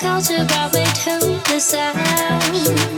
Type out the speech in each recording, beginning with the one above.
Just looking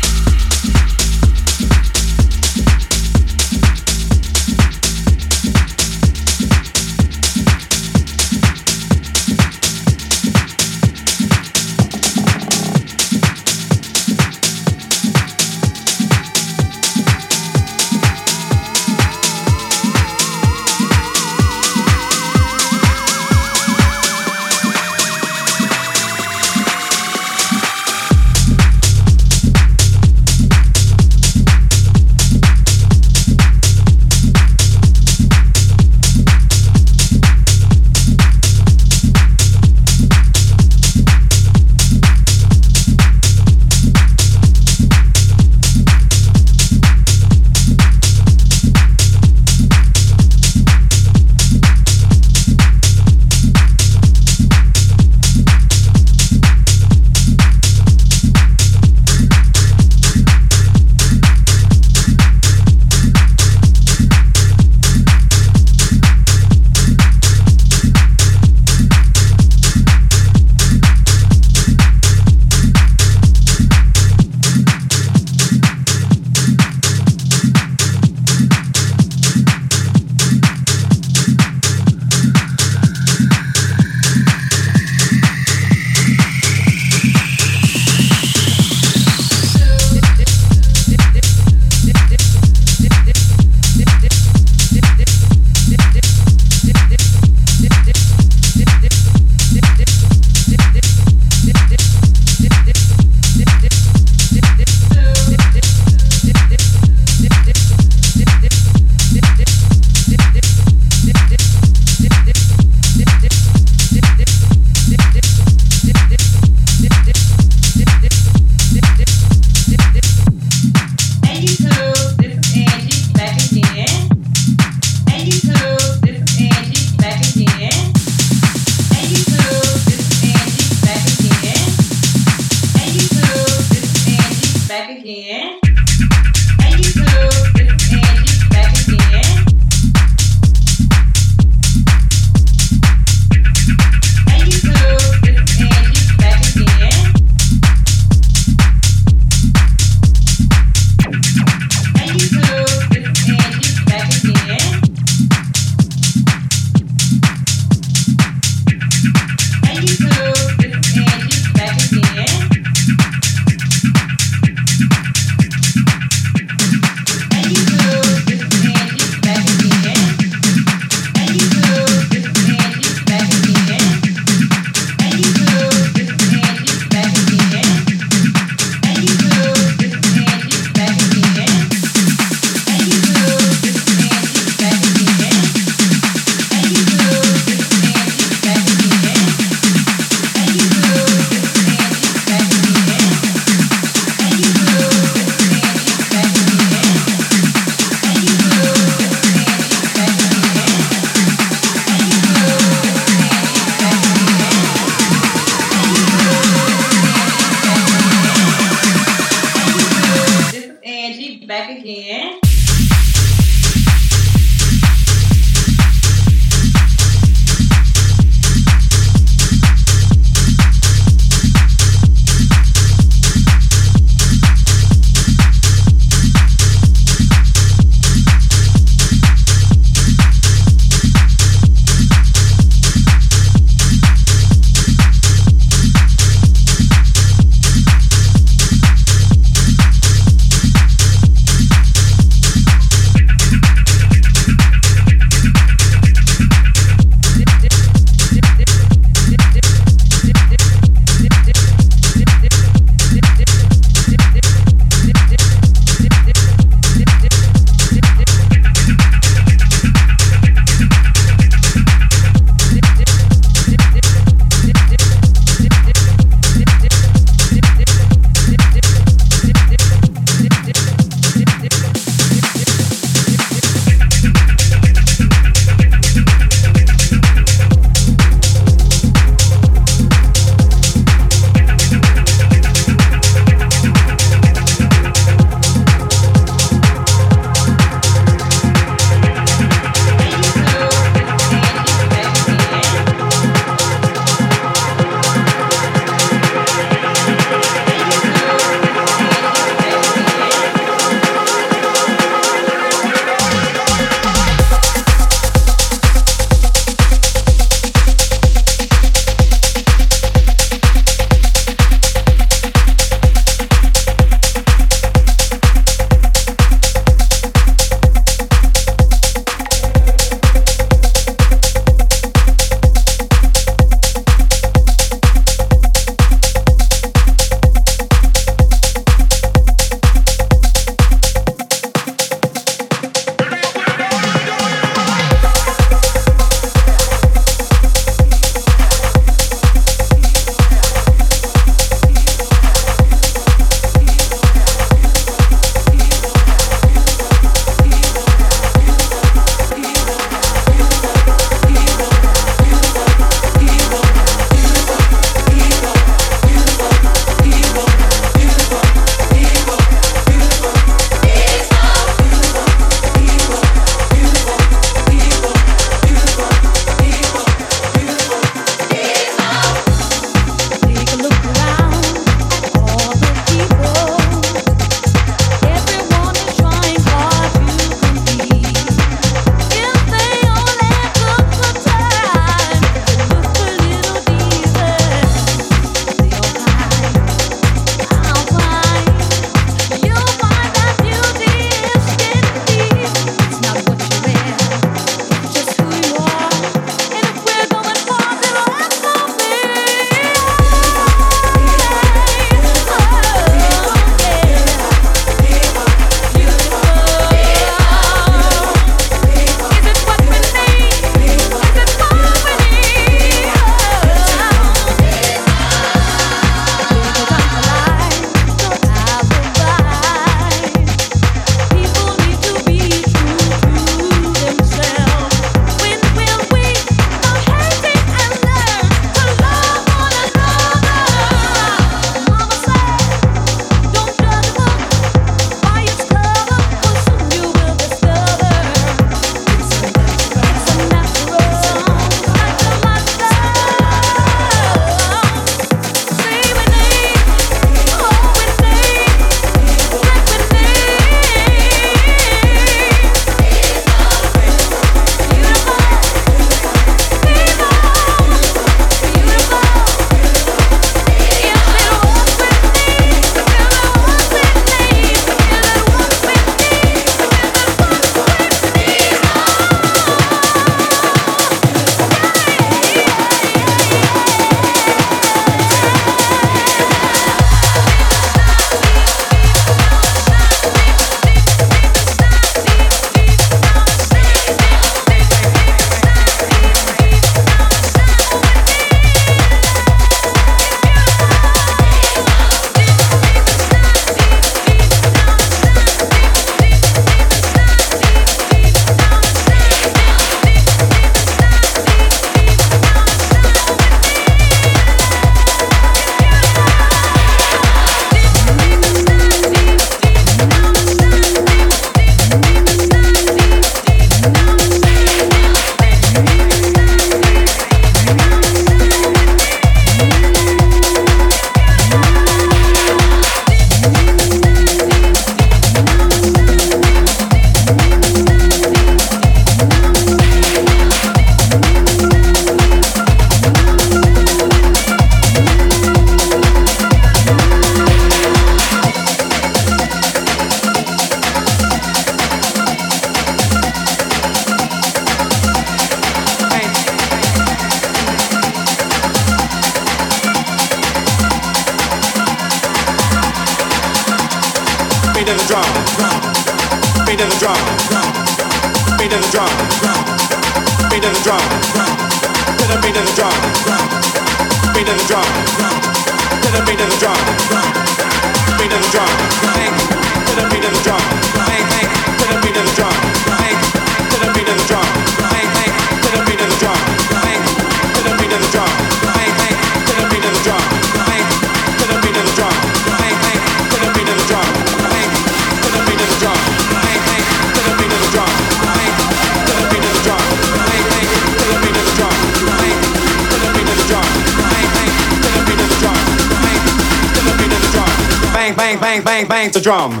the drum.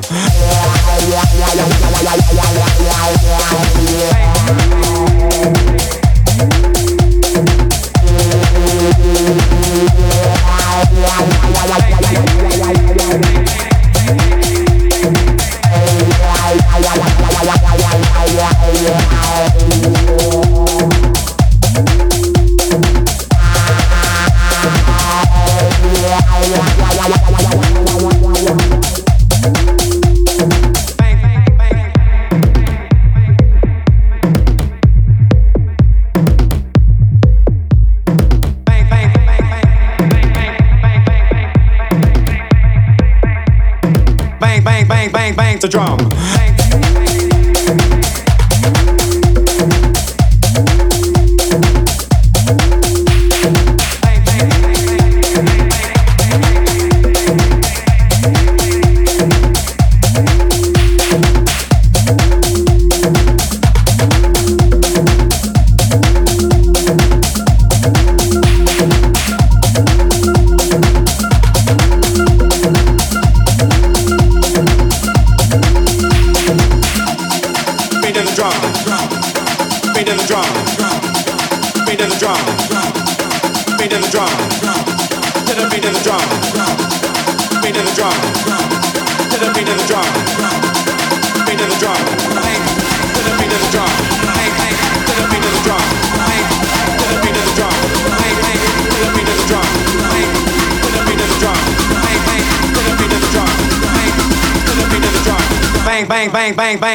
bang, bang, bang the drum. Bang,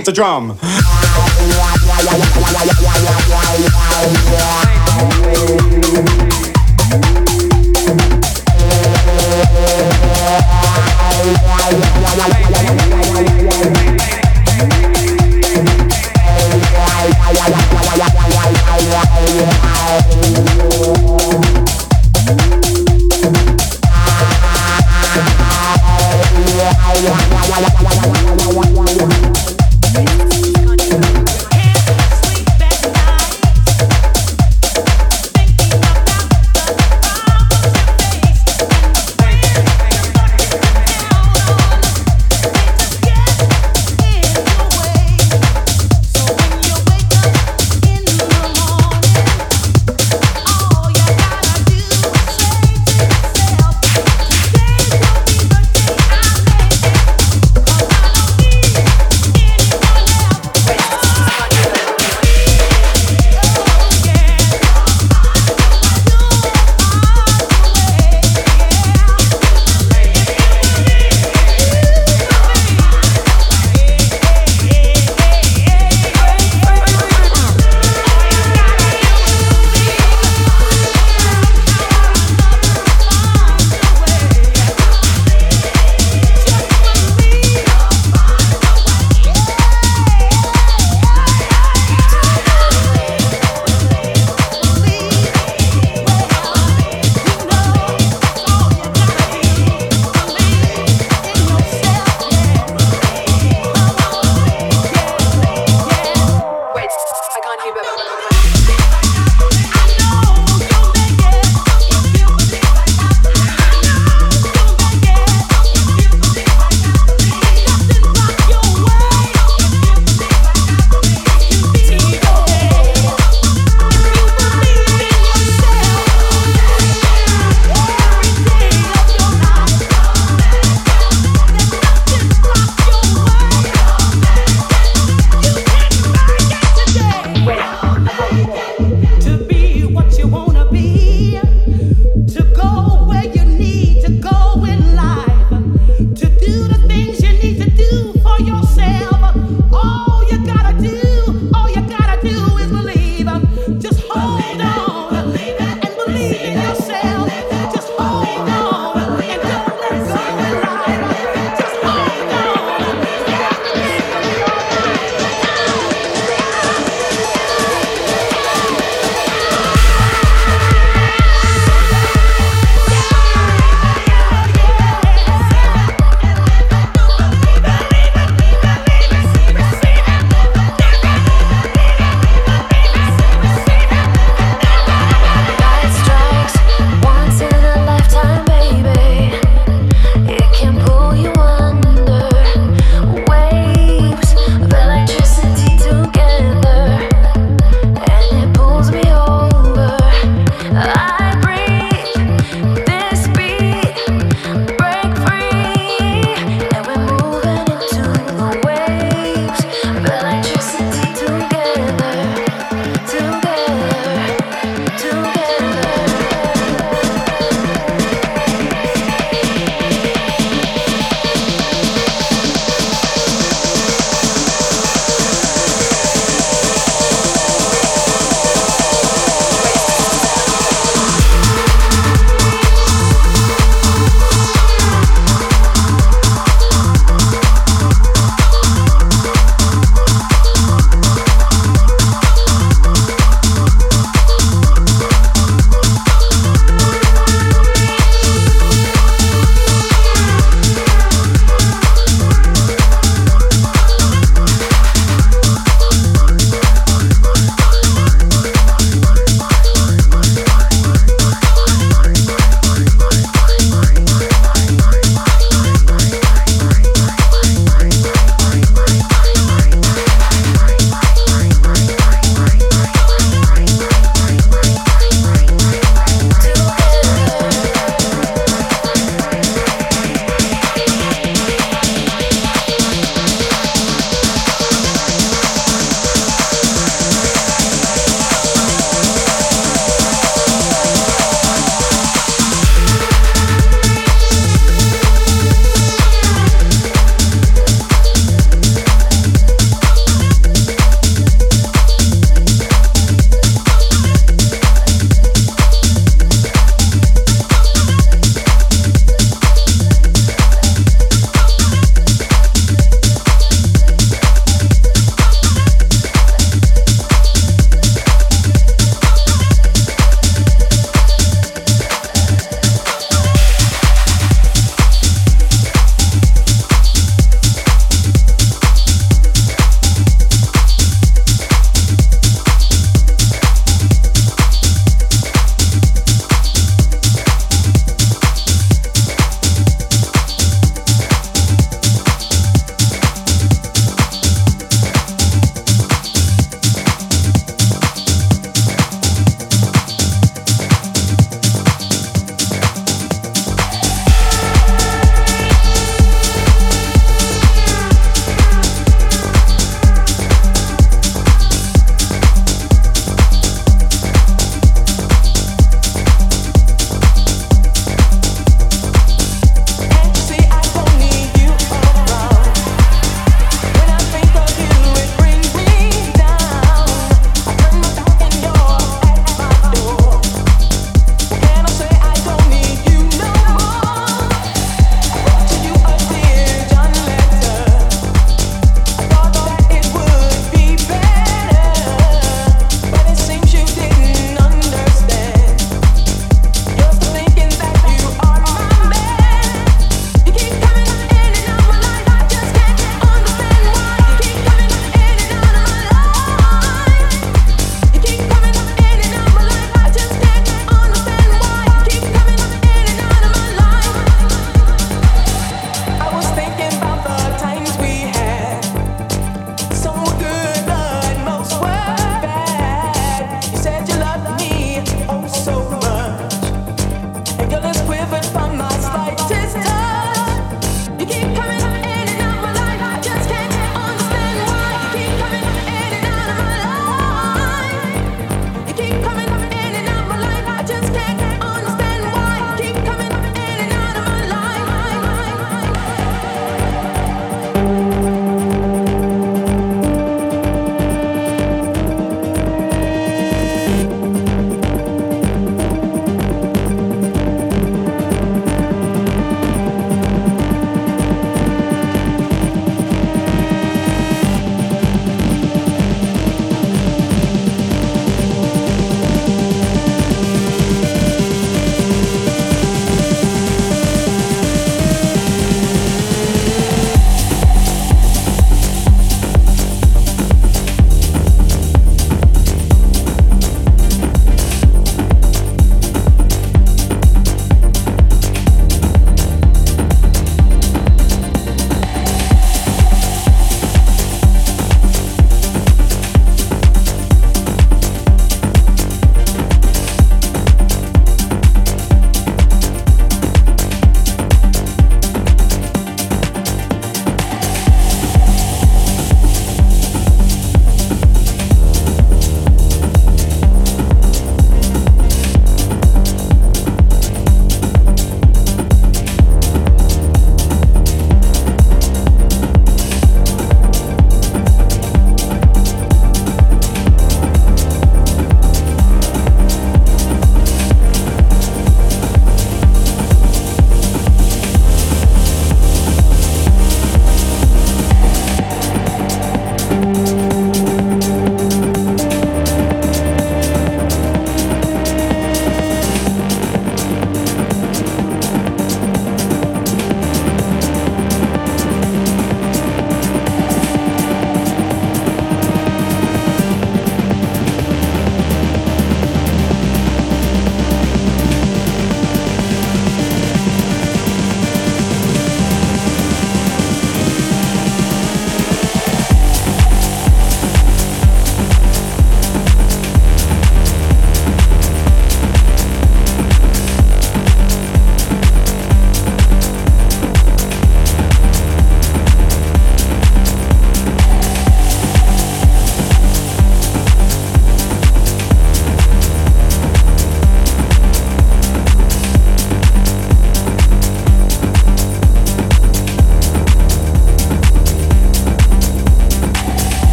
ain't a drum.